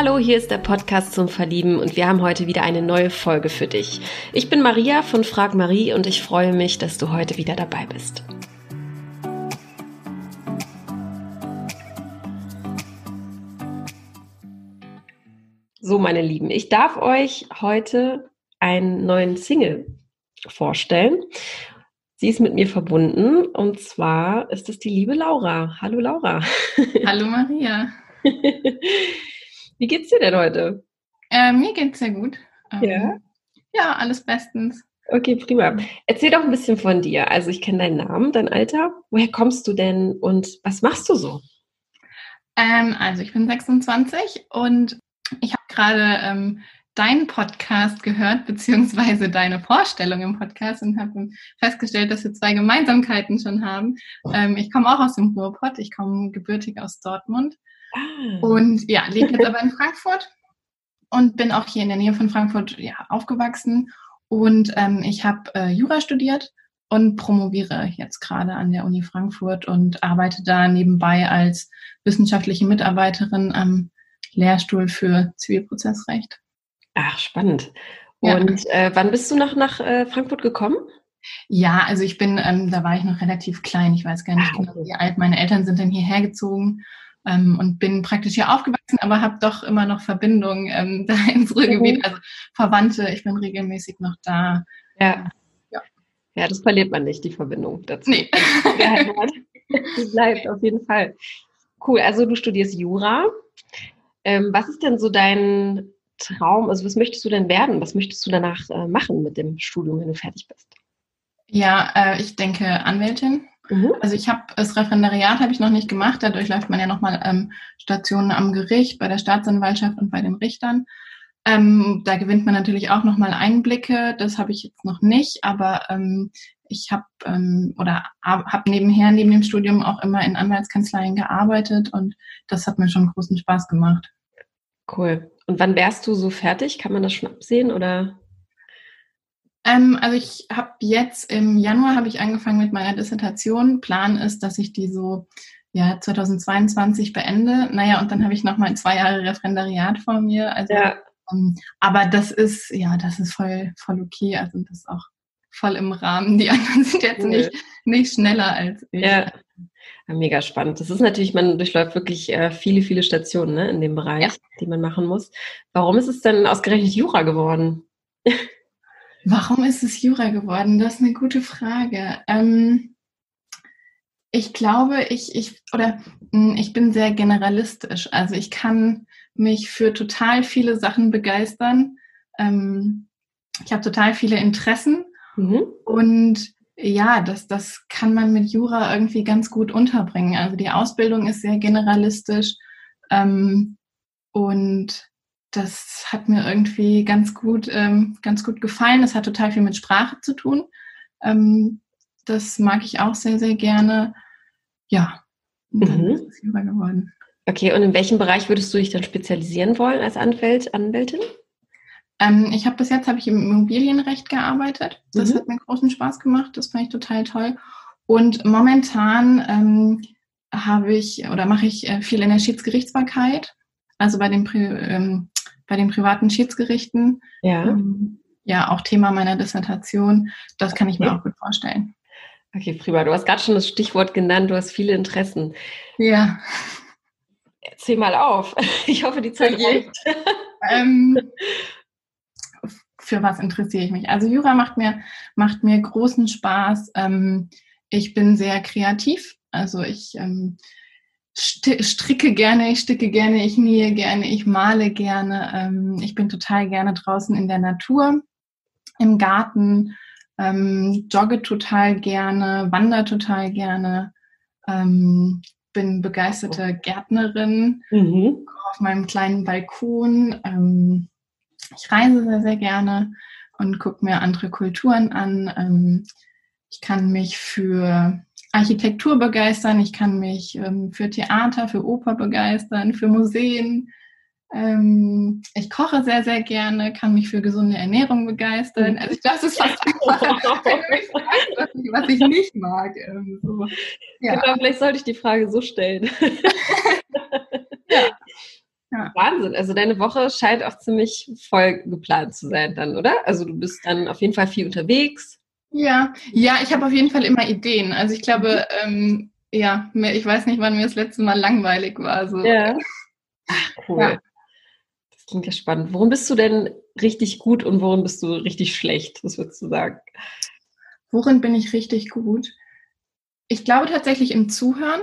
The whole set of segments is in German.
Hallo, hier ist der Podcast zum Verlieben und wir haben heute wieder eine neue Folge für dich. Ich bin Maria von Frag Marie und ich freue mich, dass du heute wieder dabei bist. So, meine Lieben, ich darf euch heute einen neuen Single vorstellen. Sie ist mit mir verbunden und zwar ist es die liebe Laura. Hallo Laura. Hallo Maria. Wie geht's dir denn heute? Äh, mir geht's sehr gut. Ähm, ja. Ja, alles bestens. Okay, prima. Erzähl doch ein bisschen von dir. Also ich kenne deinen Namen, dein Alter. Woher kommst du denn und was machst du so? Ähm, also ich bin 26 und ich habe gerade ähm, deinen Podcast gehört, beziehungsweise deine Vorstellung im Podcast und habe festgestellt, dass wir zwei Gemeinsamkeiten schon haben. Ähm, ich komme auch aus dem Ruhrpott, ich komme gebürtig aus Dortmund Ah. Und ja, lebe jetzt aber in Frankfurt und bin auch hier in der Nähe von Frankfurt ja, aufgewachsen. Und ähm, ich habe äh, Jura studiert und promoviere jetzt gerade an der Uni Frankfurt und arbeite da nebenbei als wissenschaftliche Mitarbeiterin am Lehrstuhl für Zivilprozessrecht. Ach, spannend. Und ja. äh, wann bist du noch nach äh, Frankfurt gekommen? Ja, also ich bin, ähm, da war ich noch relativ klein. Ich weiß gar nicht ah, genau, wie alt meine Eltern sind dann hierher gezogen ähm, und bin praktisch hier aufgewachsen, aber habe doch immer noch Verbindungen ähm, da ins Ruhrgebiet, mhm. also Verwandte, ich bin regelmäßig noch da. Ja. ja. Ja, das verliert man nicht, die Verbindung dazu. Nee. die bleibt auf jeden Fall. Cool, also du studierst Jura. Ähm, was ist denn so dein Traum? Also was möchtest du denn werden? Was möchtest du danach äh, machen mit dem Studium, wenn du fertig bist? Ja, äh, ich denke Anwältin. Mhm. Also ich habe das Referendariat habe ich noch nicht gemacht. Dadurch läuft man ja nochmal ähm, Stationen am Gericht, bei der Staatsanwaltschaft und bei den Richtern. Ähm, da gewinnt man natürlich auch nochmal Einblicke. Das habe ich jetzt noch nicht, aber ähm, ich habe ähm, oder habe nebenher neben dem Studium auch immer in Anwaltskanzleien gearbeitet und das hat mir schon großen Spaß gemacht. Cool. Und wann wärst du so fertig? Kann man das schon absehen oder? Ähm, also ich habe jetzt im Januar habe ich angefangen mit meiner Dissertation. Plan ist, dass ich die so ja 2022 beende. Naja, und dann habe ich noch mal zwei Jahre Referendariat vor mir. Also, ja. ähm, aber das ist ja, das ist voll voll okay. Also das ist auch voll im Rahmen. Die anderen sind jetzt cool. nicht nicht schneller als ich. Ja. Mega spannend. Das ist natürlich, man durchläuft wirklich äh, viele, viele Stationen ne, in dem Bereich, ja. die man machen muss. Warum ist es denn ausgerechnet Jura geworden? Warum ist es Jura geworden? Das ist eine gute Frage. Ähm, ich glaube, ich, ich, oder hm, ich bin sehr generalistisch. Also ich kann mich für total viele Sachen begeistern. Ähm, ich habe total viele Interessen mhm. und ja, das, das kann man mit Jura irgendwie ganz gut unterbringen. Also die Ausbildung ist sehr generalistisch ähm, und das hat mir irgendwie ganz gut, ähm, ganz gut gefallen. Das hat total viel mit Sprache zu tun. Ähm, das mag ich auch sehr, sehr gerne. Ja, mhm. geworden. Okay, und in welchem Bereich würdest du dich dann spezialisieren wollen als Anwalt, Anwältin? Ähm, ich habe bis jetzt habe ich im Immobilienrecht gearbeitet. Das mhm. hat mir großen Spaß gemacht. Das fand ich total toll. Und momentan ähm, habe ich oder mache ich äh, viel in der Schiedsgerichtsbarkeit. Also bei den ähm, bei den privaten Schiedsgerichten. Ja. Ähm, ja, auch Thema meiner Dissertation. Das kann ich mir auch gut vorstellen. Okay, prima. Du hast gerade schon das Stichwort genannt, du hast viele Interessen. Ja. Erzähl mal auf. Ich hoffe, die Zeit reicht. ähm, für was interessiere ich mich? Also Jura macht mir, macht mir großen Spaß. Ähm, ich bin sehr kreativ. Also ich ähm, stricke gerne, ich sticke gerne, ich nähe gerne, ich male gerne. Ähm, ich bin total gerne draußen in der Natur, im Garten, ähm, jogge total gerne, wandere total gerne, ähm, bin begeisterte Gärtnerin mhm. auf meinem kleinen Balkon. Ähm, ich reise sehr, sehr gerne und gucke mir andere Kulturen an. Ähm, ich kann mich für Architektur begeistern, ich kann mich ähm, für Theater, für Oper begeistern, für Museen. Ähm, ich koche sehr, sehr gerne, kann mich für gesunde Ernährung begeistern. Also ich, das ist fast einfach, was ich nicht mag. Ähm, so. ja. Genau, vielleicht sollte ich die Frage so stellen. ja. Ja. Wahnsinn. Also deine Woche scheint auch ziemlich voll geplant zu sein dann, oder? Also du bist dann auf jeden Fall viel unterwegs. Ja, ja, ich habe auf jeden Fall immer Ideen. Also ich glaube, ähm, ja, ich weiß nicht, wann mir das letzte Mal langweilig war. So. Ja. Ach, cool. Ja. Das klingt ja spannend. Worin bist du denn richtig gut und worin bist du richtig schlecht? Was würdest du sagen? Worin bin ich richtig gut? Ich glaube tatsächlich im Zuhören.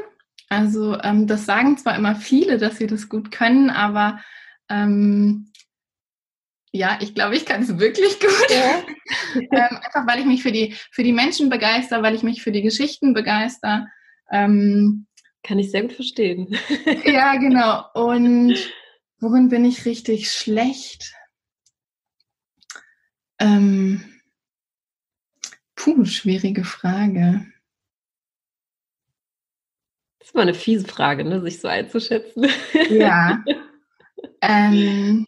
Also ähm, das sagen zwar immer viele, dass sie das gut können, aber ähm, ja, ich glaube, ich kann es wirklich gut. Ja. ähm, einfach weil ich mich für die, für die Menschen begeister, weil ich mich für die Geschichten begeister. Ähm, kann ich sehr gut verstehen. ja, genau. Und worin bin ich richtig schlecht? Ähm, puh, schwierige Frage. Das ist mal eine fiese Frage, ne, sich so einzuschätzen. Ja. ähm,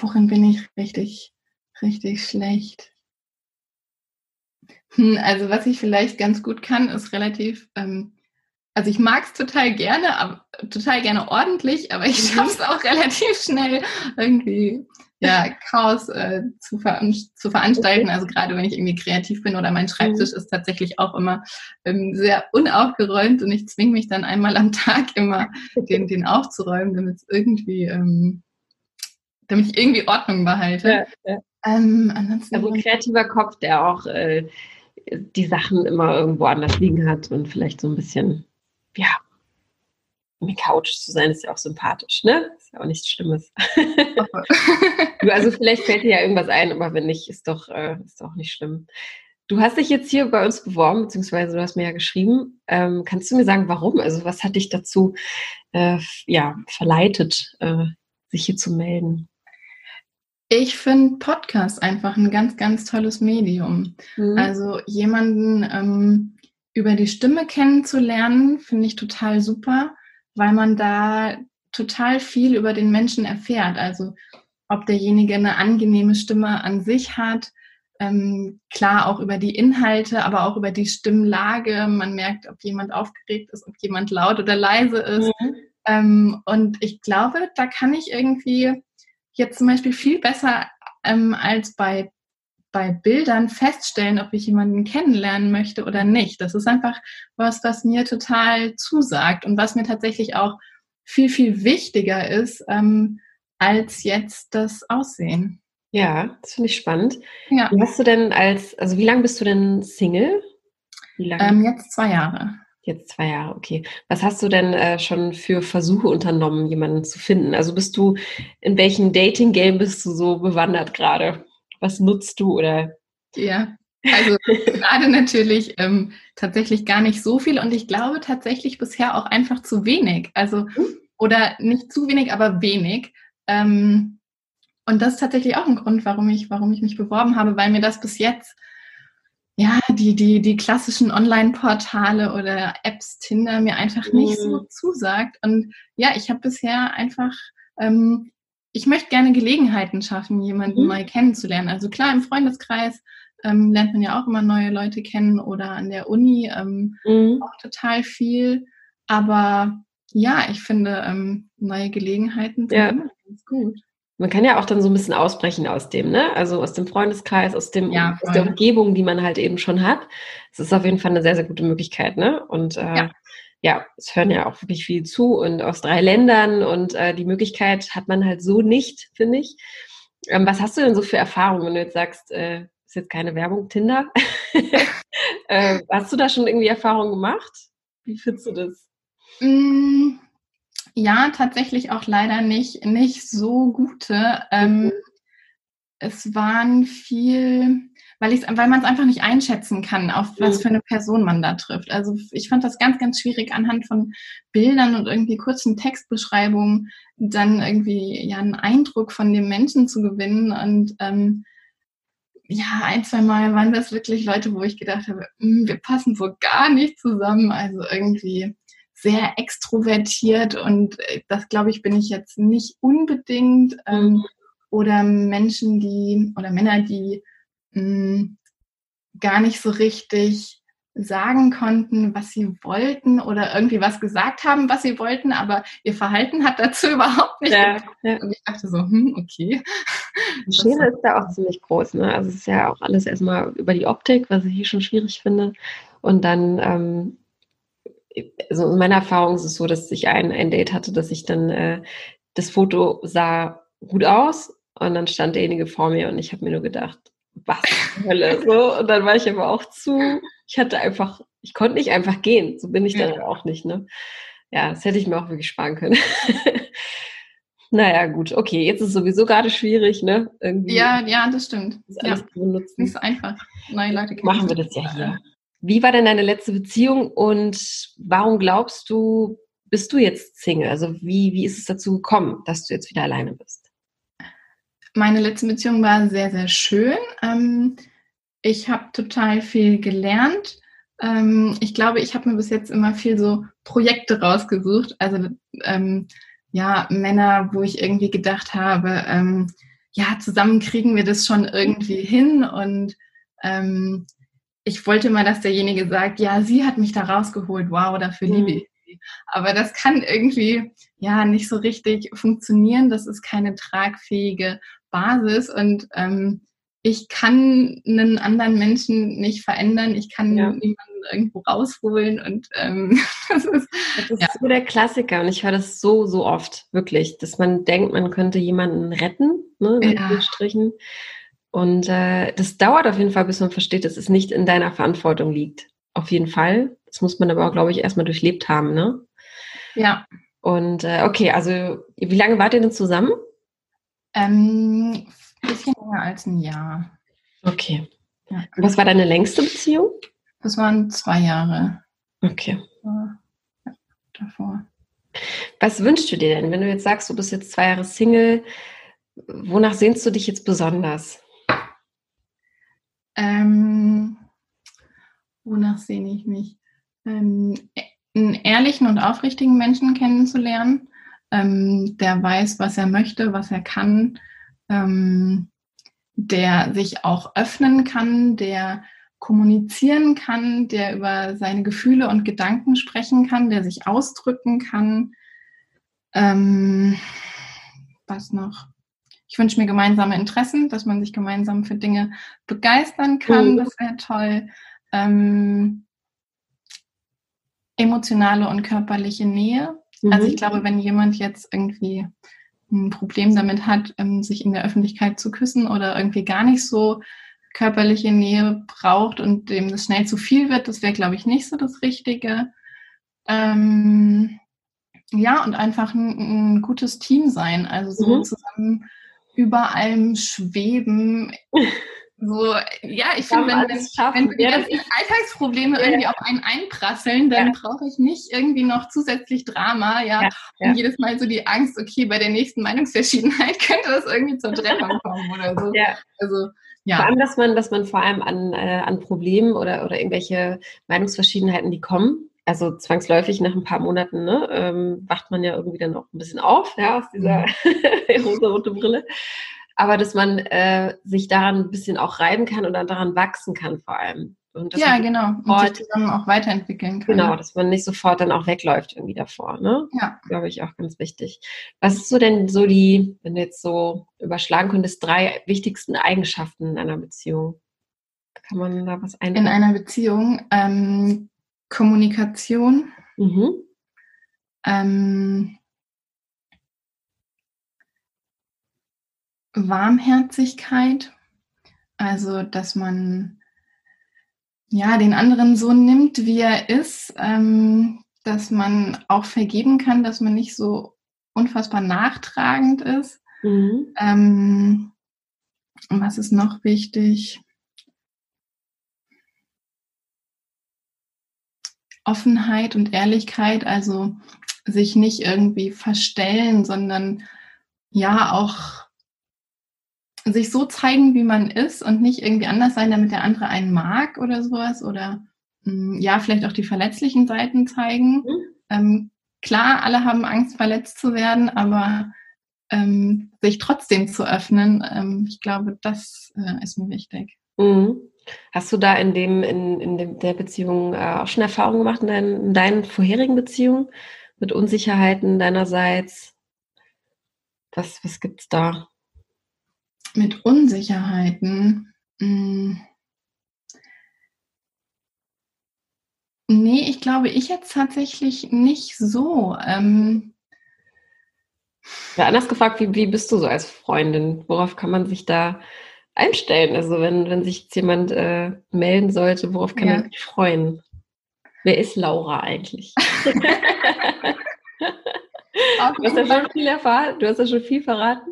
worin bin ich richtig, richtig schlecht? Hm, also was ich vielleicht ganz gut kann, ist relativ, ähm, also ich mag es total gerne, aber, total gerne ordentlich, aber ich mhm. schaffe es auch relativ schnell irgendwie ja, Chaos äh, zu, veran zu veranstalten. Also gerade wenn ich irgendwie kreativ bin oder mein Schreibtisch mhm. ist tatsächlich auch immer ähm, sehr unaufgeräumt und ich zwinge mich dann einmal am Tag immer, den, den aufzuräumen, damit es irgendwie ähm, damit ich irgendwie Ordnung behalte. Ja, ja. Ähm, ansonsten also ein kreativer Kopf, der auch äh, die Sachen immer irgendwo anders liegen hat und vielleicht so ein bisschen, ja, die Couch zu sein, ist ja auch sympathisch, ne? Ist ja auch nichts Schlimmes. also vielleicht fällt dir ja irgendwas ein, aber wenn nicht, ist doch, äh, ist doch nicht schlimm. Du hast dich jetzt hier bei uns beworben, beziehungsweise du hast mir ja geschrieben. Ähm, kannst du mir sagen, warum? Also was hat dich dazu äh, ja, verleitet, äh, sich hier zu melden? Ich finde Podcast einfach ein ganz, ganz tolles Medium. Mhm. Also jemanden ähm, über die Stimme kennenzulernen, finde ich total super, weil man da total viel über den Menschen erfährt. Also ob derjenige eine angenehme Stimme an sich hat, ähm, klar auch über die Inhalte, aber auch über die Stimmlage. Man merkt, ob jemand aufgeregt ist, ob jemand laut oder leise ist. Mhm. Ähm, und ich glaube, da kann ich irgendwie jetzt zum Beispiel viel besser ähm, als bei, bei Bildern feststellen, ob ich jemanden kennenlernen möchte oder nicht. Das ist einfach was, was mir total zusagt und was mir tatsächlich auch viel, viel wichtiger ist ähm, als jetzt das Aussehen. Ja, das finde ich spannend. Ja. Wie hast du denn als, also wie lange bist du denn Single? Wie lange? Ähm, jetzt zwei Jahre. Jetzt zwei Jahre, okay. Was hast du denn äh, schon für Versuche unternommen, jemanden zu finden? Also bist du, in welchem Dating-Game bist du so bewandert gerade? Was nutzt du oder? Ja, also gerade natürlich ähm, tatsächlich gar nicht so viel und ich glaube tatsächlich bisher auch einfach zu wenig. Also, hm? oder nicht zu wenig, aber wenig. Ähm, und das ist tatsächlich auch ein Grund, warum ich, warum ich mich beworben habe, weil mir das bis jetzt ja, die, die, die klassischen Online-Portale oder Apps Tinder mir einfach nicht so mhm. zusagt. Und ja, ich habe bisher einfach, ähm, ich möchte gerne Gelegenheiten schaffen, jemanden mhm. neu kennenzulernen. Also klar, im Freundeskreis ähm, lernt man ja auch immer neue Leute kennen oder an der Uni ähm, mhm. auch total viel. Aber ja, ich finde ähm, neue Gelegenheiten sind ja. immer ganz gut. Man kann ja auch dann so ein bisschen ausbrechen aus dem, ne? Also aus dem Freundeskreis, aus dem ja, aus der Umgebung, die man halt eben schon hat. Es ist auf jeden Fall eine sehr, sehr gute Möglichkeit, ne? Und äh, ja. ja, es hören ja auch wirklich viel zu und aus drei Ländern und äh, die Möglichkeit hat man halt so nicht, finde ich. Ähm, was hast du denn so für Erfahrungen, wenn du jetzt sagst, äh, ist jetzt keine Werbung, Tinder? äh, hast du da schon irgendwie Erfahrungen gemacht? Wie findest du das? Mm ja, tatsächlich auch leider nicht, nicht so gute. Ähm, mhm. Es waren viel, weil, ich's, weil man es einfach nicht einschätzen kann, auf was mhm. für eine Person man da trifft. Also ich fand das ganz, ganz schwierig anhand von Bildern und irgendwie kurzen Textbeschreibungen dann irgendwie ja einen Eindruck von dem Menschen zu gewinnen. Und ähm, ja, ein, zwei Mal waren das wirklich Leute, wo ich gedacht habe, hm, wir passen so gar nicht zusammen. Also irgendwie sehr extrovertiert und äh, das glaube ich bin ich jetzt nicht unbedingt. Ähm, mhm. oder Menschen, die oder Männer, die mh, hm, gar nicht so richtig sagen konnten, was sie wollten oder irgendwie was gesagt haben, was sie wollten, aber ihr Verhalten hat dazu überhaupt nicht ja, ja. Und ich dachte so, hm, okay. Die Schere ist da auch ziemlich groß. Ne? Also es ist ja auch alles erstmal über die Optik, was ich hier schon schwierig finde. Und dann, ähm, also in meiner Erfahrung ist es so, dass ich ein, ein Date hatte, dass ich dann, äh, das Foto sah gut aus und dann stand derjenige vor mir und ich habe mir nur gedacht, was Hölle, so. Und dann war ich aber auch zu, ich hatte einfach, ich konnte nicht einfach gehen. So bin ich dann ja. auch nicht, ne? Ja, das hätte ich mir auch wirklich sparen können. naja, gut, okay, jetzt ist es sowieso gerade schwierig, ne? Irgendwie ja, ja, das stimmt. Das ja. Benutzen. Nicht so einfach. Neue Leute Machen wir das ja hier. Wie war denn deine letzte Beziehung und warum glaubst du, bist du jetzt Single? Also wie, wie ist es dazu gekommen, dass du jetzt wieder alleine bist? Meine letzte Beziehung war sehr, sehr schön. Ähm, ich habe total viel gelernt. Ähm, ich glaube, ich habe mir bis jetzt immer viel so Projekte rausgesucht. Also ähm, ja, Männer, wo ich irgendwie gedacht habe, ja, zusammen kriegen wir das schon irgendwie hin. Und ähm, ich wollte mal, dass derjenige sagt, ja, sie hat mich da rausgeholt, wow, dafür liebe mhm. ich sie. Aber das kann irgendwie ja nicht so richtig funktionieren. Das ist keine tragfähige Basis und ähm, ich kann einen anderen Menschen nicht verändern, ich kann ja. niemanden irgendwo rausholen und ähm, das ist, das ist ja. so der Klassiker und ich höre das so, so oft, wirklich, dass man denkt, man könnte jemanden retten, ne, in ja. Strichen. Und äh, das dauert auf jeden Fall, bis man versteht, dass es nicht in deiner Verantwortung liegt. Auf jeden Fall. Das muss man aber auch, glaube ich, erstmal durchlebt haben, ne? Ja. Und äh, okay, also wie lange wart ihr denn zusammen? Ähm, ein bisschen länger als ein Jahr. Okay. Ja. Was war deine längste Beziehung? Das waren zwei Jahre. Okay. Ja, davor. Was wünschst du dir denn, wenn du jetzt sagst, du bist jetzt zwei Jahre Single? Wonach sehnst du dich jetzt besonders? Ähm, wonach sehne ich mich? Ähm, einen ehrlichen und aufrichtigen Menschen kennenzulernen, ähm, der weiß, was er möchte, was er kann, ähm, der sich auch öffnen kann, der kommunizieren kann, der über seine Gefühle und Gedanken sprechen kann, der sich ausdrücken kann. Ähm, was noch? Ich wünsche mir gemeinsame Interessen, dass man sich gemeinsam für Dinge begeistern kann. Mhm. Das wäre toll. Ähm, emotionale und körperliche Nähe. Mhm. Also ich glaube, wenn jemand jetzt irgendwie ein Problem damit hat, ähm, sich in der Öffentlichkeit zu küssen oder irgendwie gar nicht so körperliche Nähe braucht und dem das schnell zu viel wird, das wäre, glaube ich, nicht so das Richtige. Ähm, ja, und einfach ein, ein, gutes Team sein, also so mhm. zusammen über allem schweben, so, ja, ich finde, wenn, wenn, wenn die ganzen Alltagsprobleme ja. irgendwie auf einen einprasseln, dann ja. brauche ich nicht irgendwie noch zusätzlich Drama, ja, ja. und jedes Mal so die Angst, okay, bei der nächsten Meinungsverschiedenheit könnte das irgendwie zur Trennung kommen oder so. Ja. Also, ja. Vor allem, dass man, dass man vor allem an, äh, an Problemen oder, oder irgendwelche Meinungsverschiedenheiten, die kommen, also zwangsläufig nach ein paar Monaten, ne, ähm, wacht man ja irgendwie dann auch ein bisschen auf, ja, aus dieser mhm. rosa-rote Brille aber dass man äh, sich daran ein bisschen auch reiben kann oder daran wachsen kann vor allem. ja, genau. Und sich zusammen auch weiterentwickeln kann. Genau, dass man nicht sofort dann auch wegläuft irgendwie davor. Ne? Ja. Glaube ich auch ganz wichtig. Was ist so denn so die, wenn du jetzt so überschlagen könntest, drei wichtigsten Eigenschaften in einer Beziehung? Kann man da was einbauen? In einer Beziehung ähm, Kommunikation. Mhm. Ähm, Warmherzigkeit, also dass man ja den anderen so nimmt, wie er ist, ähm, dass man auch vergeben kann, dass man nicht so unfassbar nachtragend ist. Mhm. Ähm, was ist noch wichtig? Offenheit und Ehrlichkeit, also sich nicht irgendwie verstellen, sondern ja auch sich so zeigen, wie man ist und nicht irgendwie anders sein, damit der andere einen mag oder sowas oder hm, ja, vielleicht auch die verletzlichen Seiten zeigen. Mhm. Ähm, klar, alle haben Angst, verletzt zu werden, aber ähm, sich trotzdem zu öffnen, ähm, ich glaube, das äh, ist mir wichtig. Mhm. Hast du da in dem, in, in dem, der Beziehung äh, auch schon Erfahrungen gemacht in deinen, in deinen vorherigen Beziehungen mit Unsicherheiten deinerseits? Was, was es da? Mit Unsicherheiten. Hm. Nee, ich glaube, ich jetzt tatsächlich nicht so. Ähm ja, anders gefragt, wie, wie bist du so als Freundin? Worauf kann man sich da einstellen? Also wenn, wenn sich jetzt jemand äh, melden sollte, worauf kann ja. man sich freuen? Wer ist Laura eigentlich? du, hast ja schon viel erfahren, du hast ja schon viel verraten.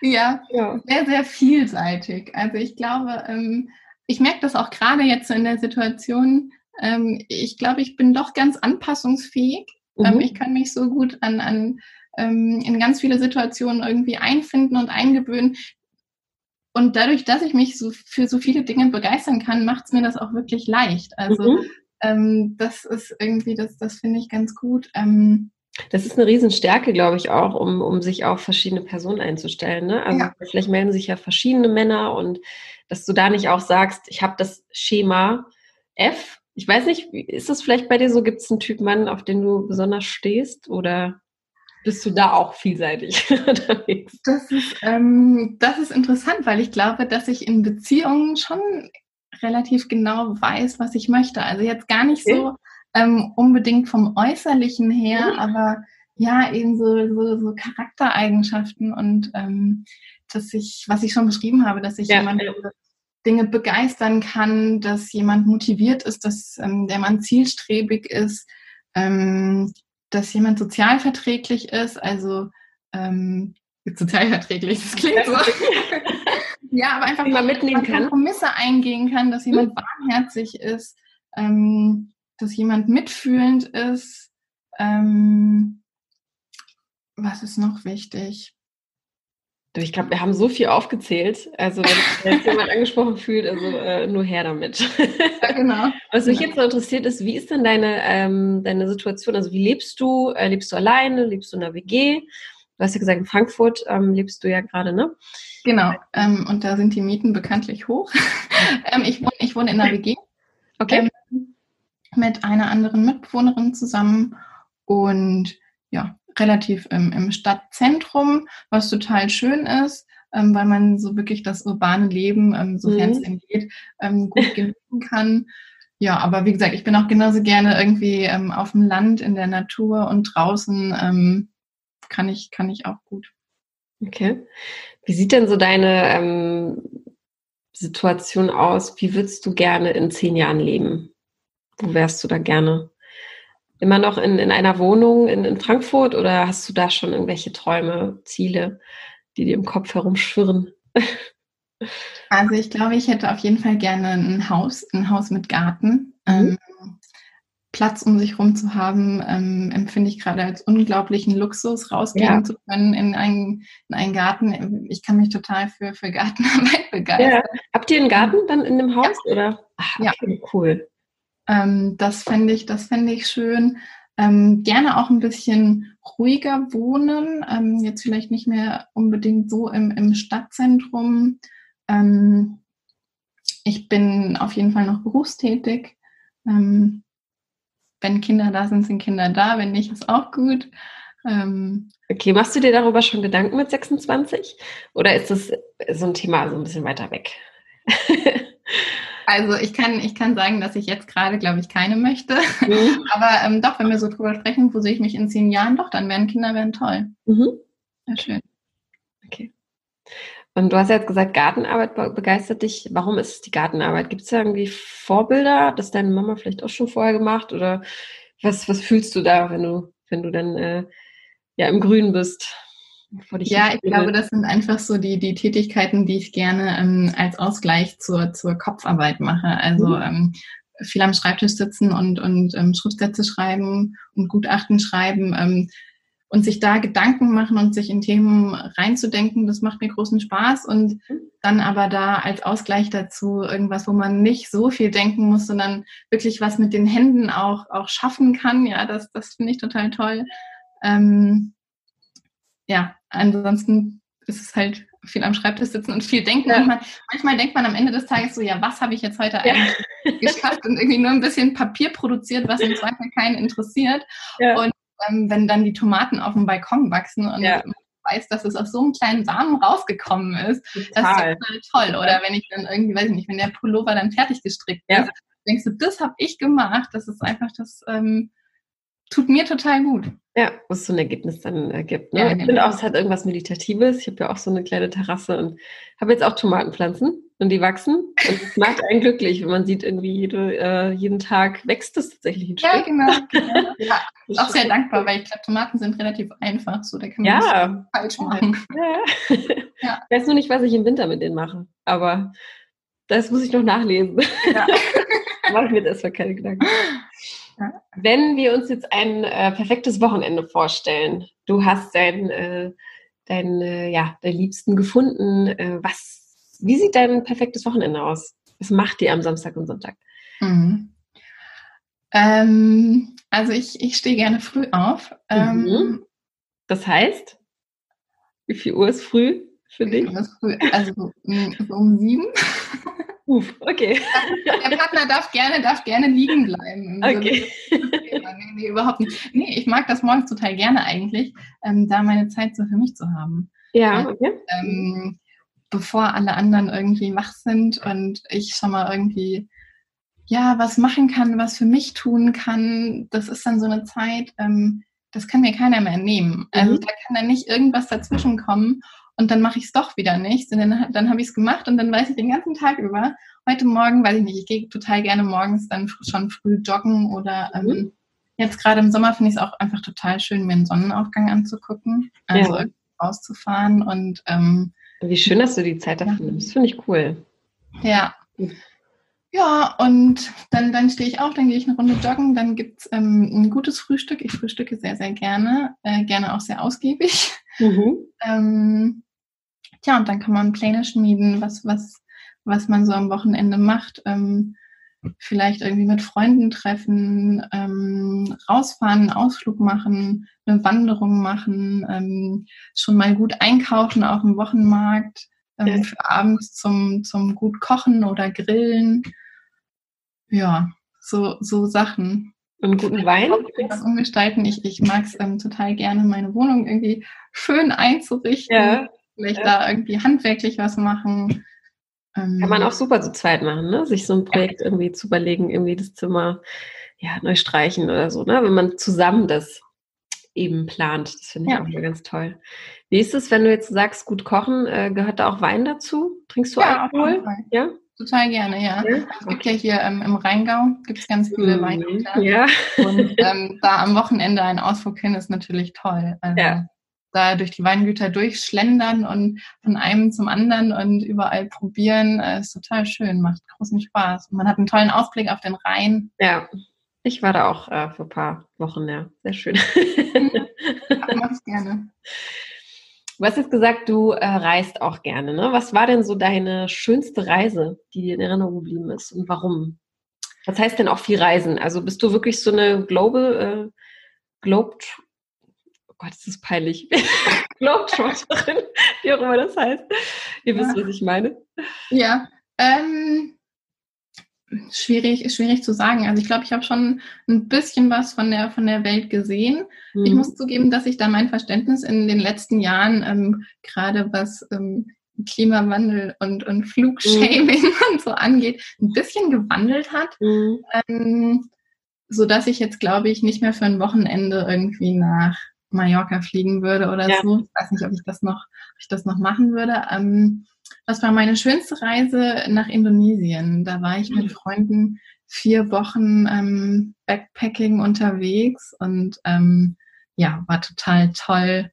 Ja, ja. sehr, sehr vielseitig. Also ich glaube, ähm, ich merke das auch gerade jetzt so in der Situation. Ähm, ich glaube, ich bin doch ganz anpassungsfähig. Ähm, mhm. ich kann mich so gut an, an ähm, in ganz viele Situationen irgendwie einfinden und eingewöhnen. Und dadurch, dass ich mich so für so viele Dinge begeistern kann, macht es mir das auch wirklich leicht. Also mhm. ähm, das ist irgendwie, das, das finde ich ganz gut. Ähm, das ist eine Riesenstärke, glaube ich, auch, um, um sich auf verschiedene Personen einzustellen. Ne? Also ja. vielleicht melden sich ja verschiedene Männer und dass du da nicht auch sagst, ich habe das Schema F. Ich weiß nicht, ist das vielleicht bei dir so? Gibt es einen Typ Mann, auf den du besonders stehst? Oder bist du da auch vielseitig unterwegs? Das ist, ähm, das ist interessant, weil ich glaube, dass ich in Beziehungen schon relativ genau weiß, was ich möchte. Also jetzt gar nicht okay. so ähm, unbedingt vom Äußerlichen her, mhm. aber ja, eben so, so, so Charaktereigenschaften und ähm, dass ich, was ich schon beschrieben habe, dass ich ja. jemand Dinge begeistern kann, dass jemand motiviert ist, dass ähm, der Mann zielstrebig ist, ähm, dass jemand sozialverträglich ist, also ähm, sozialverträglich, das klingt so. ja, aber einfach mal mitnehmen kann. Kompromisse eingehen kann, dass jemand mhm. warmherzig ist, ähm, dass jemand mitfühlend ist. Ähm, was ist noch wichtig? Ich glaube, wir haben so viel aufgezählt. Also wenn sich jemand angesprochen fühlt, also äh, nur her damit. Ja, genau. Was mich genau. jetzt noch interessiert ist, wie ist denn deine, ähm, deine Situation? Also wie lebst du? Äh, lebst du alleine? Lebst du in einer WG? Du hast ja gesagt, in Frankfurt ähm, lebst du ja gerade, ne? Genau. Ähm, und da sind die Mieten bekanntlich hoch. Ähm, ich, wohne, ich wohne in einer WG. Okay. Ähm, mit einer anderen Mitbewohnerin zusammen. Und ja, relativ im, im Stadtzentrum, was total schön ist, ähm, weil man so wirklich das urbane Leben, ähm, sofern es mhm. geht, ähm, gut genießen kann. Ja, aber wie gesagt, ich bin auch genauso gerne irgendwie ähm, auf dem Land, in der Natur und draußen ähm, kann ich, kann ich auch gut. Okay. Wie sieht denn so deine ähm, Situation aus? Wie würdest du gerne in zehn Jahren leben? Wo wärst du da gerne? Immer noch in, in einer Wohnung in, in Frankfurt oder hast du da schon irgendwelche Träume, Ziele, die dir im Kopf herumschwirren? Also ich glaube, ich hätte auf jeden Fall gerne ein Haus, ein Haus mit Garten. Mhm. Ähm, Platz um sich herum zu haben, ähm, empfinde ich gerade als unglaublichen Luxus, rausgehen ja. zu können in einen, in einen Garten. Ich kann mich total für, für Gartenarbeit begeistern. Ja. Habt ihr einen Garten dann in dem Haus? Ja. Oder? Ach, okay, ja. cool. Ähm, das fände ich, das fände ich schön. Ähm, gerne auch ein bisschen ruhiger wohnen, ähm, jetzt vielleicht nicht mehr unbedingt so im, im Stadtzentrum. Ähm, ich bin auf jeden Fall noch berufstätig. Ähm, wenn Kinder da sind, sind Kinder da. Wenn nicht, ist auch gut. Ähm, okay, machst du dir darüber schon Gedanken mit 26? Oder ist das so ein Thema so ein bisschen weiter weg? Also ich kann, ich kann sagen, dass ich jetzt gerade, glaube ich, keine möchte. Mhm. Aber ähm, doch, wenn wir so drüber sprechen, wo sehe ich mich in zehn Jahren, doch, dann werden Kinder werden toll. Mhm. Ja, schön. Okay. Und du hast ja jetzt gesagt, Gartenarbeit begeistert dich. Warum ist es die Gartenarbeit? Gibt es da irgendwie Vorbilder? Das deine Mama vielleicht auch schon vorher gemacht? Oder was, was fühlst du da, wenn du, wenn du dann äh, ja im Grün bist? Ja, ich glaube, das sind einfach so die, die Tätigkeiten, die ich gerne ähm, als Ausgleich zur, zur Kopfarbeit mache. Also mhm. ähm, viel am Schreibtisch sitzen und, und ähm, Schriftsätze schreiben und Gutachten schreiben ähm, und sich da Gedanken machen und sich in Themen reinzudenken, das macht mir großen Spaß. Und mhm. dann aber da als Ausgleich dazu irgendwas, wo man nicht so viel denken muss, sondern wirklich was mit den Händen auch, auch schaffen kann. Ja, das, das finde ich total toll. Ähm, ja, ansonsten ist es halt viel am Schreibtisch sitzen und viel denken. Ja. Und man, manchmal denkt man am Ende des Tages so, ja, was habe ich jetzt heute eigentlich ja. geschafft und irgendwie nur ein bisschen Papier produziert, was im Zweifel keinen interessiert. Ja. Und ähm, wenn dann die Tomaten auf dem Balkon wachsen und ja. weiß, dass es aus so einem kleinen Samen rausgekommen ist, total. das ist total toll. Oder wenn ich dann irgendwie, weiß ich nicht, wenn der Pullover dann fertig gestrickt ist, denkst du, das habe ich gemacht. Das ist einfach das, ähm, tut mir total gut. Ja, was so ein Ergebnis dann ergibt. Ne? Ja, ich finde auch, es hat irgendwas Meditatives. Ich habe ja auch so eine kleine Terrasse und habe jetzt auch Tomatenpflanzen und die wachsen. Und es macht einen glücklich, wenn man sieht, irgendwie jede, äh, jeden Tag wächst es tatsächlich ein Stück. Ja, genau. genau. Ja, auch sehr dankbar, weil ich glaube, Tomaten sind relativ einfach. So, da kann man ja. falsch machen. Ja. ja. Ich weiß nur nicht, was ich im Winter mit denen mache. Aber das muss ich noch nachlesen. Ja. Mache ich mir jetzt erstmal keine Gedanken. Wenn wir uns jetzt ein äh, perfektes Wochenende vorstellen, du hast dein, äh, dein, äh, ja, dein Liebsten gefunden, äh, was, wie sieht dein perfektes Wochenende aus? Was macht ihr am Samstag und Sonntag? Mhm. Ähm, also ich, ich stehe gerne früh auf. Ähm, mhm. Das heißt, wie viel Uhr ist früh für dich? Also so um sieben. Uf, okay. Der Partner darf gerne, darf gerne liegen bleiben. Okay. nee, nee, überhaupt nicht. Nee, ich mag das morgens total gerne eigentlich, ähm, da meine Zeit so für mich zu haben. Ja, okay. Ähm, bevor alle anderen irgendwie wach sind und ich schon mal irgendwie ja was machen kann, was für mich tun kann. Das ist dann so eine Zeit, ähm, das kann mir keiner mehr nehmen. Also mhm. da kann dann nicht irgendwas dazwischen kommen und dann mache ich es doch wieder nicht. Und dann, dann habe ich es gemacht und dann weiß ich den ganzen Tag über, heute Morgen, weiß ich nicht, ich gehe total gerne morgens dann schon früh joggen oder ähm, mhm. jetzt gerade im Sommer finde ich es auch einfach total schön, mir einen Sonnenaufgang anzugucken, also ja. rauszufahren und ähm, wie schön, dass du die Zeit dafür ja. nimmst, finde ich cool. Ja. Ja, und dann, dann stehe ich auf, dann gehe ich eine Runde joggen, dann gibt es ähm, ein gutes Frühstück. Ich frühstücke sehr, sehr gerne, äh, gerne auch sehr ausgiebig. Mhm. ähm, Tja, und dann kann man Pläne schmieden, was, was, was man so am Wochenende macht. Ähm, vielleicht irgendwie mit Freunden treffen, ähm, rausfahren, einen Ausflug machen, eine Wanderung machen, ähm, schon mal gut einkaufen auf dem Wochenmarkt, ähm, ja. für abends zum, zum gut kochen oder grillen. Ja, so, so Sachen. Und guten Wein? Was umgestalten. Ich, ich mag es ähm, total gerne, meine Wohnung irgendwie schön einzurichten. Ja vielleicht ja. da irgendwie handwerklich was machen. Ähm, Kann man auch super zu zweit machen, ne? Sich so ein Projekt irgendwie zu überlegen, irgendwie das Zimmer ja, neu streichen oder so, ne? Wenn man zusammen das eben plant. Das finde ich ja. auch mal ganz toll. Wie ist es, wenn du jetzt sagst, gut kochen, äh, gehört da auch Wein dazu? Trinkst du ja, Alkohol? Ja. Total gerne, ja. ja. Es gibt ja hier ähm, im Rheingau gibt es ganz viele mhm. Weingüter. Ja. Und ähm, da am Wochenende ein Ausflug hin ist natürlich toll. Also, ja da durch die Weingüter durchschlendern und von einem zum anderen und überall probieren, äh, ist total schön, macht großen Spaß. Und man hat einen tollen Ausblick auf den Rhein. Ja, ich war da auch äh, für ein paar Wochen, ja, sehr schön. ja, mach's gerne. Du hast jetzt gesagt, du äh, reist auch gerne. Ne? Was war denn so deine schönste Reise, die dir in Erinnerung geblieben ist und warum? Was heißt denn auch viel Reisen? Also bist du wirklich so eine Global, äh, Globe Gott, ist das peinlich. Globetrotterin, wie auch immer das heißt. Ihr ja. wisst, was ich meine. Ja, ähm, schwierig, schwierig zu sagen. Also ich glaube, ich habe schon ein bisschen was von der, von der Welt gesehen. Mhm. Ich muss zugeben, dass sich da mein Verständnis in den letzten Jahren, ähm, gerade was ähm, Klimawandel und, und Flugshaming mhm. und so angeht, ein bisschen gewandelt hat. Mhm. Ähm, so dass ich jetzt, glaube ich, nicht mehr für ein Wochenende irgendwie nach Mallorca fliegen würde oder ja. so. Ich weiß nicht, ob ich das noch, ob ich das noch machen würde. Ähm, was war meine schönste Reise nach Indonesien? Da war ich mit mhm. Freunden vier Wochen ähm, Backpacking unterwegs und ähm, ja, war total toll.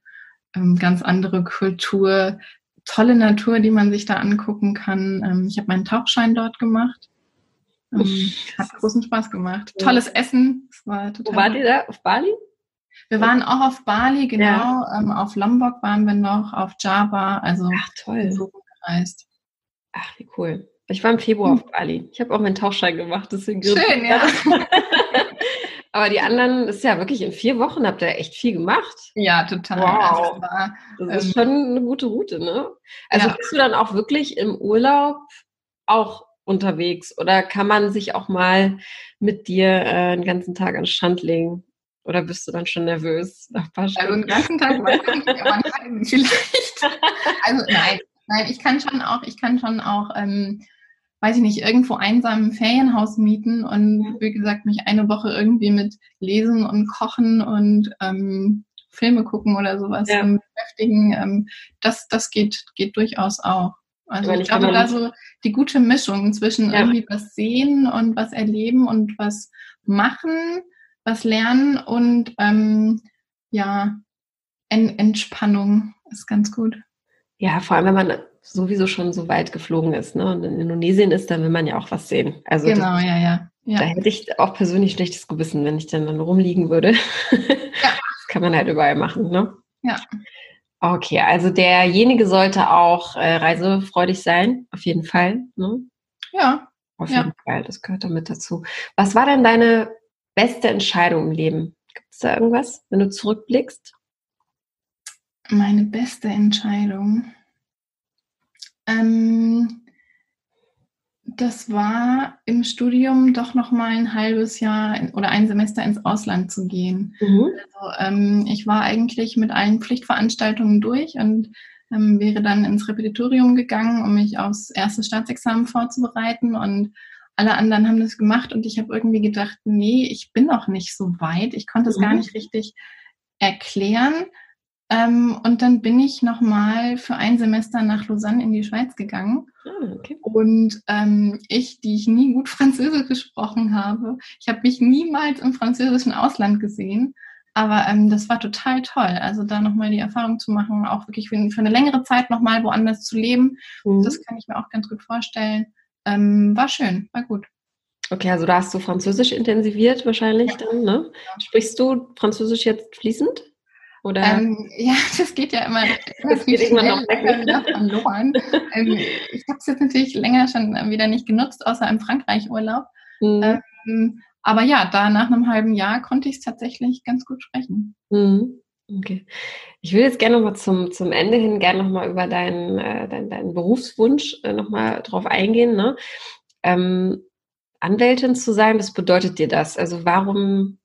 Ähm, ganz andere Kultur, tolle Natur, die man sich da angucken kann. Ähm, ich habe meinen Tauchschein dort gemacht. Ähm, hat großen Spaß gemacht. Tolles Essen. war total Wo wart ihr da? Auf Bali? Wir waren auch auf Bali, genau. Ja. Ähm, auf Lombok waren wir noch, auf Java. Also Ach, toll. So gereist. Ach, wie cool. Ich war im Februar hm. auf Bali. Ich habe auch meinen Tauchschein gemacht, deswegen. Schön, ja. Aber die anderen, das ist ja wirklich in vier Wochen habt ihr echt viel gemacht. Ja, total. Wow. Also, das war, Das ist Ähm, schon eine gute Route, ne? Also Ja. bist du dann auch wirklich im Urlaub auch unterwegs oder kann man sich auch mal mit dir äh, einen ganzen Tag an den Strand legen? Oder bist du dann schon nervös nach ein paar Also Stunden? den ganzen Tag weiß ich nicht, aber nein, vielleicht. Also nein, nein, ich kann schon auch, ich kann schon auch, ähm, weiß ich nicht, irgendwo einsam ein Ferienhaus mieten und wie gesagt, mich eine Woche irgendwie mit Lesen und Kochen und ähm, Filme gucken oder sowas Ja. beschäftigen. Ähm, das, das geht, geht durchaus auch. Also ich nicht, glaube, da so die gute Mischung zwischen Ja. irgendwie was sehen und was erleben und was machen, was lernen und ähm, ja, en Entspannung ist ganz gut. Ja, vor allem, wenn man sowieso schon so weit geflogen ist, ne? Und in Indonesien ist, dann will man ja auch was sehen. Also das, Genau, ja, ja. da ja. hätte ich auch persönlich schlechtes Gewissen, wenn ich dann, dann rumliegen würde. Das kann man halt überall machen, ne? Ja. Okay, also derjenige sollte auch äh, reisefreudig sein, auf jeden Fall. Ne? Ja, Auf Ja. jeden Fall, das gehört damit dazu. Was war denn deine beste Entscheidung im Leben? Gibt es da irgendwas, wenn du zurückblickst? meine beste Entscheidung. Ähm, das war im Studium doch noch mal ein halbes Jahr oder ein Semester ins Ausland zu gehen. Also, ähm, ich war eigentlich mit allen Pflichtveranstaltungen durch und ähm, wäre dann ins Repetitorium gegangen, um mich aufs erste Staatsexamen vorzubereiten. Und alle anderen haben das gemacht und ich habe irgendwie gedacht, nee, ich bin noch nicht so weit. Ich konnte es gar Mhm. nicht richtig erklären. Ähm, und dann bin ich nochmal für ein Semester nach Lausanne in die Schweiz gegangen. Ah, okay. Und ähm, ich, die ich nie gut Französisch gesprochen habe, ich habe mich niemals im französischen Ausland gesehen. Aber ähm, das war total toll. Also da nochmal die Erfahrung zu machen, auch wirklich für, für eine längere Zeit nochmal woanders zu leben, Mhm. das kann ich mir auch ganz gut vorstellen. Ähm, war schön, war gut. Okay, also da hast du Französisch intensiviert wahrscheinlich Ja. dann, ne? Sprichst du Französisch jetzt fließend? Oder? Ähm, ja, das geht ja immer, immer Das geht leider wieder verloren. ähm, ich habe es jetzt natürlich länger schon wieder nicht genutzt, außer im Frankreich-Urlaub. Mhm. Ähm, aber ja, da nach einem halben Jahr konnte ich es tatsächlich ganz gut sprechen. Mhm. Okay. Ich will jetzt gerne nochmal zum, zum Ende hin gerne nochmal über deinen, äh, deinen, deinen Berufswunsch äh, nochmal drauf eingehen. Ne? Ähm, Anwältin zu sein, was bedeutet dir das? Also warum,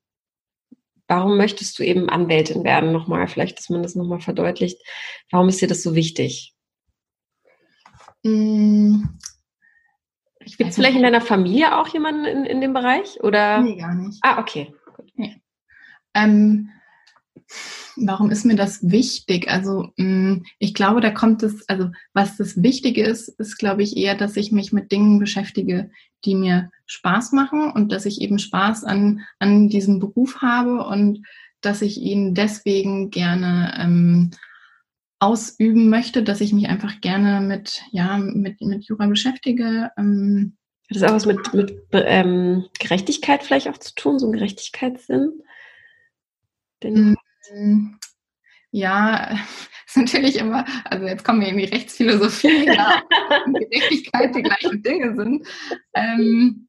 warum möchtest du eben Anwältin werden? Nochmal, vielleicht, dass man das nochmal verdeutlicht. Warum ist dir das so wichtig? Mm, Gibt es vielleicht in deiner Familie auch jemanden in, in dem Bereich? Oder? Nee, gar nicht. Ah, okay. Ähm, warum ist mir das wichtig? Also mh, ich glaube, da kommt es, also was das Wichtige ist, ist, glaube ich, eher, dass ich mich mit Dingen beschäftige, die mir Spaß machen und dass ich eben Spaß an, an diesem Beruf habe und dass ich ihn deswegen gerne ähm, ausüben möchte, dass ich mich einfach gerne mit, ja, mit, mit Jura beschäftige. Ähm, Hat das auch was mit, mit ähm, Gerechtigkeit vielleicht auch zu tun, so ein Gerechtigkeitssinn? Den, Mm, Ja, ist natürlich immer, also jetzt kommen wir in die Rechtsphilosophie, ja, Gerechtigkeit die gleichen Dinge sind. Ähm,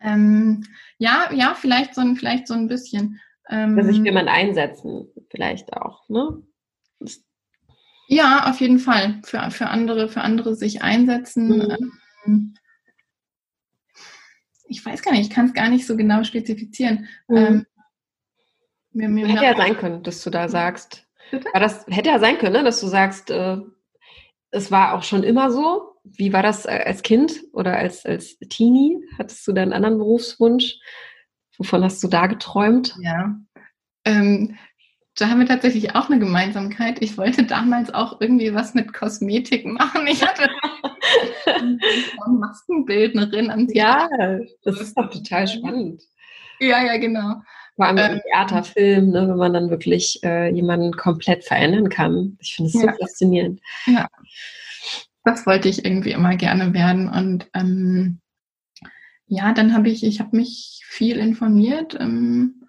ähm, ja, ja, vielleicht so ein, vielleicht so ein bisschen. Ähm, dass sich jemand einsetzen, vielleicht auch, ne? Ja, auf jeden Fall. Für, für andere, für andere sich einsetzen. Mhm. Ähm, ich weiß gar nicht, ich kann es gar nicht so genau spezifizieren. Mhm. Mir, mir, hätte ja sein können, dass du da sagst. Bitte? War das hätte ja sein können, ne, dass du sagst, äh, es war auch schon immer so. Wie war das äh, als Kind oder als, als Teenie? Hattest du da einen anderen Berufswunsch? Wovon hast du da geträumt? Ja. Ähm, da haben wir tatsächlich auch eine Gemeinsamkeit. Ich wollte damals auch irgendwie was mit Kosmetik machen. Ich hatte eine Maskenbildnerin am Ja, das ist doch total spannend. Ja, ja, genau. Vor allem Ähm. im Theaterfilm, ne, wenn man dann wirklich äh, jemanden komplett verändern kann. Ich finde es so Ja. faszinierend. Das wollte ich irgendwie immer gerne werden. Und ähm, ja, dann habe ich, ich habe mich viel informiert, ähm,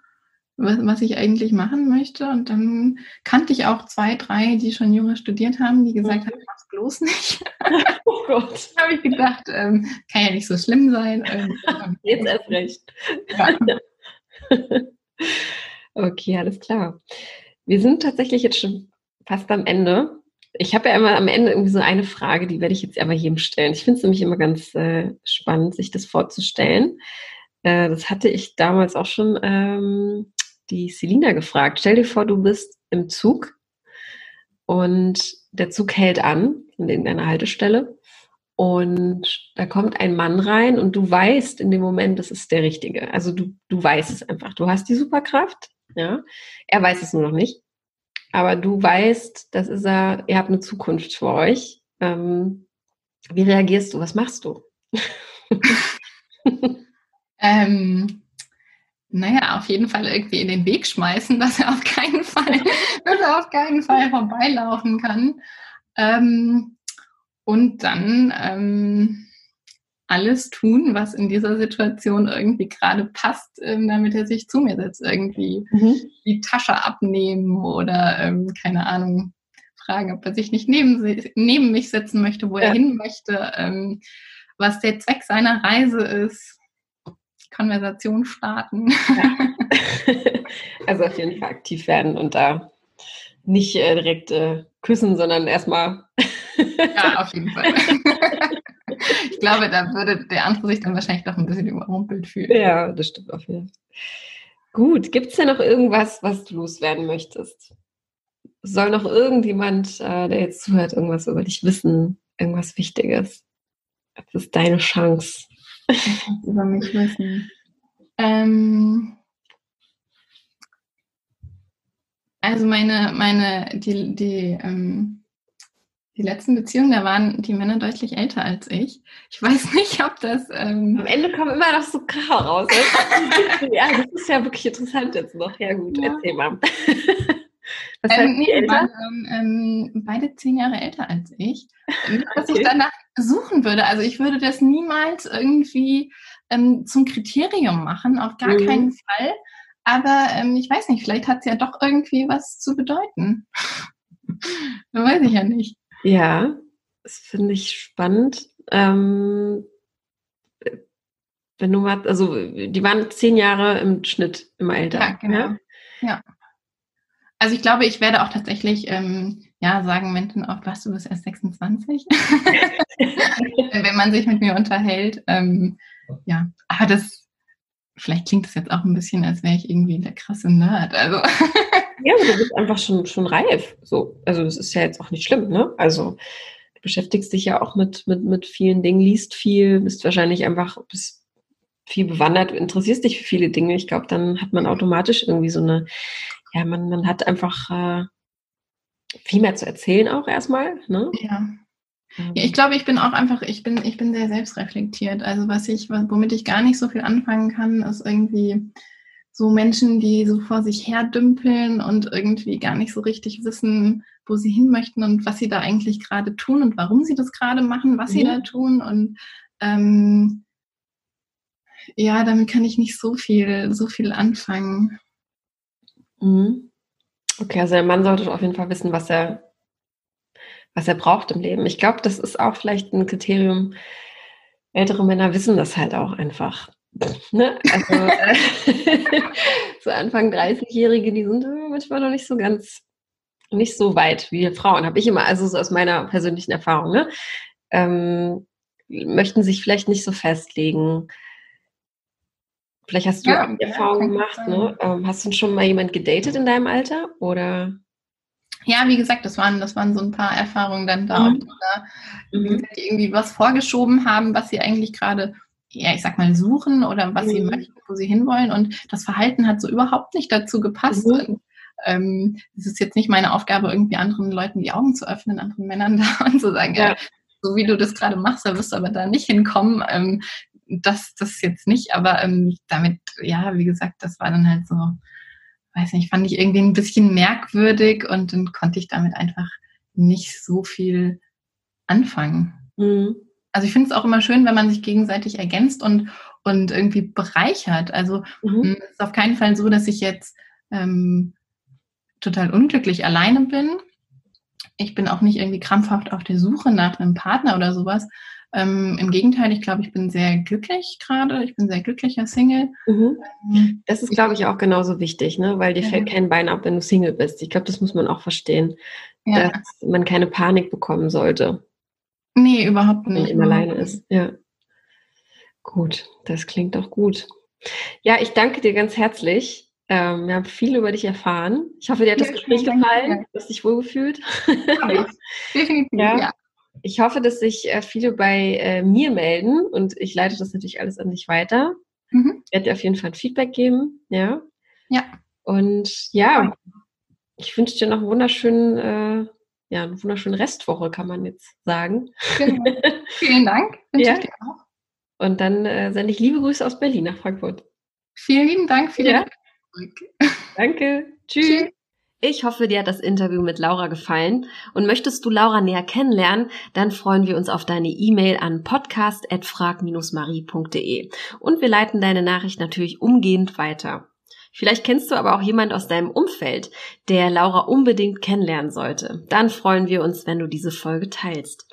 was, was ich eigentlich machen möchte. Und dann kannte ich auch zwei, drei, die schon Jura studiert haben, die gesagt haben, mach's bloß nicht. Oh Gott, habe ich gedacht, ähm, kann ja nicht so schlimm sein. Ähm, jetzt erst recht. ja. Okay, alles klar. Wir sind tatsächlich jetzt schon fast am Ende. Ich habe ja immer am Ende irgendwie so eine Frage, die werde ich jetzt aber jedem stellen. Ich finde es nämlich immer ganz äh, spannend, sich das vorzustellen. Äh, das hatte ich damals auch schon ähm, die Selina gefragt. Stell dir vor, du bist im Zug und der Zug hält an in irgendeiner Haltestelle und da kommt ein Mann rein und du weißt in dem Moment, das ist der Richtige. Also du, du weißt es einfach. Du hast die Superkraft, ja. Er weiß es nur noch nicht. Aber du weißt, das ist er, ihr habt eine Zukunft für euch. Ähm, wie reagierst du? Was machst du? ähm, naja, auf jeden Fall irgendwie in den Weg schmeißen, dass er auf keinen Fall, dass er auf keinen Fall vorbeilaufen kann. Ähm, und dann ähm, alles tun, was in dieser Situation irgendwie gerade passt, ähm, damit er sich zu mir setzt. Irgendwie mhm. die Tasche abnehmen oder ähm, keine Ahnung, fragen, ob er sich nicht neben, neben mich setzen möchte, wo ja. er hin möchte, ähm, was der Zweck seiner Reise ist. Konversation starten. Ja. Also auf jeden Fall aktiv werden und da nicht äh, direkt äh, küssen, sondern erstmal. Ja, auf jeden Fall. ich glaube, da würde der andere sich dann wahrscheinlich doch ein bisschen überrumpelt fühlen. Ja, das stimmt auf jeden Fall. Gut, gibt es denn noch irgendwas, was du loswerden möchtest? Soll noch irgendjemand, äh, der jetzt zuhört, irgendwas über dich wissen? Irgendwas Wichtiges? Das ist deine Chance über mich wissen. Ähm, also meine, meine, die, die, ähm, die letzten Beziehungen, da waren die Männer deutlich älter als ich. Ich weiß nicht, ob das. Ähm Am Ende kommen immer noch so Kracher raus. ja, das ist ja wirklich interessant jetzt noch. Ja, gut, ja. erzähl mal. Was ähm, nee, älter? Waren, ähm, beide zehn Jahre älter als ich. Nicht, dass okay. ich danach suchen würde. Also ich würde das niemals irgendwie ähm, zum Kriterium machen, auf gar mhm. keinen Fall. Aber ähm, ich weiß nicht, vielleicht hat es ja doch irgendwie was zu bedeuten. weiß ich ja nicht. Ja, das finde ich spannend. Ähm, wenn du mal, also die waren zehn Jahre im Schnitt immer älter. Ja, genau. Ja. ja. Also ich glaube, ich werde auch tatsächlich ähm, ja sagen Menschen oft, was du bist erst 26, wenn man sich mit mir unterhält. Ähm, ja, aber das vielleicht klingt das jetzt auch ein bisschen, als wäre ich irgendwie der krasse Nerd. Also ja, aber du bist einfach schon schon reif. So, also das ist ja jetzt auch nicht schlimm, ne? Also du beschäftigst dich ja auch mit mit mit vielen Dingen, liest viel, bist wahrscheinlich einfach bist viel bewandert, interessierst dich für viele Dinge. Ich glaube, dann hat man automatisch irgendwie so eine ja, man, man hat einfach äh, viel mehr zu erzählen auch erstmal. Ne? Ja. Ähm. ja. Ich glaube, ich bin auch einfach, ich bin, ich bin sehr selbstreflektiert. Also was ich, womit ich gar nicht so viel anfangen kann, ist irgendwie so Menschen, die so vor sich her dümpeln und irgendwie gar nicht so richtig wissen, wo sie hin möchten und was sie da eigentlich gerade tun und warum sie das gerade machen, was mhm. sie da tun. Und ähm, ja, damit kann ich nicht so viel, so viel anfangen. Mhm. Okay, also der Mann sollte auf jeden Fall wissen, was er, was er braucht im Leben. Ich glaube, das ist auch vielleicht ein Kriterium. Ältere Männer wissen das halt auch einfach. Ne? Also äh, so Anfang 30-Jährige, die sind manchmal noch nicht so ganz, nicht so weit wie Frauen, habe ich immer, also so aus meiner persönlichen Erfahrung, ne? ähm, möchten sich vielleicht nicht so festlegen, Vielleicht hast du ja, auch die Erfahrung ja, gemacht, ne? Ähm, hast du schon mal jemand gedatet in deinem Alter? Oder? Ja, wie gesagt, das waren, das waren so ein paar Erfahrungen dann da, mhm. da mhm. die irgendwie was vorgeschoben haben, was sie eigentlich gerade, ja, ich sag mal, suchen oder was mhm. sie möchten, wo sie hinwollen. Und das Verhalten hat so überhaupt nicht dazu gepasst. Mhm. Und, ähm, es ist jetzt nicht meine Aufgabe, irgendwie anderen Leuten die Augen zu öffnen, anderen Männern da und zu sagen, ja. ja so wie du das gerade machst, da wirst du aber da nicht hinkommen. Ähm, das, das jetzt nicht, aber ähm, damit, ja, wie gesagt, das war dann halt so, weiß nicht, fand ich irgendwie ein bisschen merkwürdig und dann konnte ich damit einfach nicht so viel anfangen. Mhm. Also ich finde es auch immer schön, wenn man sich gegenseitig ergänzt und, und irgendwie bereichert. Also mhm. Hm, es ist auf keinen Fall so, dass ich jetzt ähm, total unglücklich alleine bin. Ich bin auch nicht irgendwie krampfhaft auf der Suche nach einem Partner oder sowas. Ähm, Im Gegenteil, ich glaube, ich bin sehr glücklich gerade. Ich bin sehr glücklicher Single. Mhm. Ähm, das ist, glaube ich, auch genauso wichtig, ne? weil dir ja. fällt kein Bein ab, wenn du Single bist. Ich glaube, das muss man auch verstehen, ja. dass man keine Panik bekommen sollte. Nee, überhaupt nicht. Wenn man alleine ist, ja. Gut, das klingt doch gut. Ja, ich danke dir ganz herzlich. Ähm, wir haben viel über dich erfahren. Ich hoffe, dir hat das Gespräch gefallen. Du hast dich wohlgefühlt. Definitiv, ja. ja. Ich hoffe, dass sich äh, viele bei äh, mir melden und ich leite das natürlich alles an dich weiter. Mhm. Ich werde dir auf jeden Fall ein Feedback geben. Ja. Ja. Und ja, ich wünsche dir noch einen wunderschönen, äh, ja, eine wunderschöne Restwoche, kann man jetzt sagen. Genau. Vielen Dank. Wünsche ja. ich dir auch. Und dann äh, sende ich liebe Grüße aus Berlin nach Frankfurt. Vielen lieben Dank für ja. Danke. Tschüss. Tschüss. Ich hoffe, dir hat das Interview mit Laura gefallen und möchtest du Laura näher kennenlernen, dann freuen wir uns auf deine E-Mail an podcast@frag-marie.de und wir leiten deine Nachricht natürlich umgehend weiter. Vielleicht kennst du aber auch jemand aus deinem Umfeld, der Laura unbedingt kennenlernen sollte. Dann freuen wir uns, wenn du diese Folge teilst.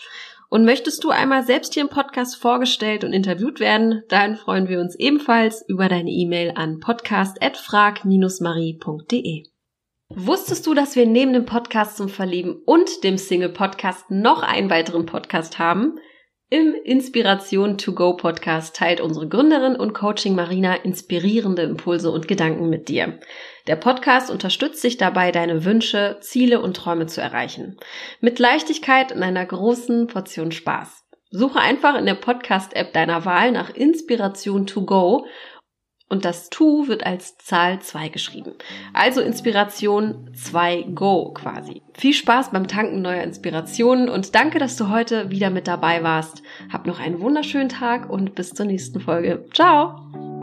Und möchtest du einmal selbst hier im Podcast vorgestellt und interviewt werden, dann freuen wir uns ebenfalls über deine E-Mail an podcast@frag-marie.de. Wusstest du, dass wir neben dem Podcast zum Verlieben und dem Single-Podcast noch einen weiteren Podcast haben? Im Inspiration to Go Podcast teilt unsere Gründerin und Coaching Marina inspirierende Impulse und Gedanken mit dir. Der Podcast unterstützt dich dabei, deine Wünsche, Ziele und Träume zu erreichen. Mit Leichtigkeit und einer großen Portion Spaß. Suche einfach in der Podcast-App deiner Wahl nach Inspiration to Go und das To wird als Zahl 2 geschrieben. Also Inspiration 2 Go quasi. Viel Spaß beim Tanken neuer Inspirationen und danke, dass du heute wieder mit dabei warst. Hab noch einen wunderschönen Tag und bis zur nächsten Folge. Ciao!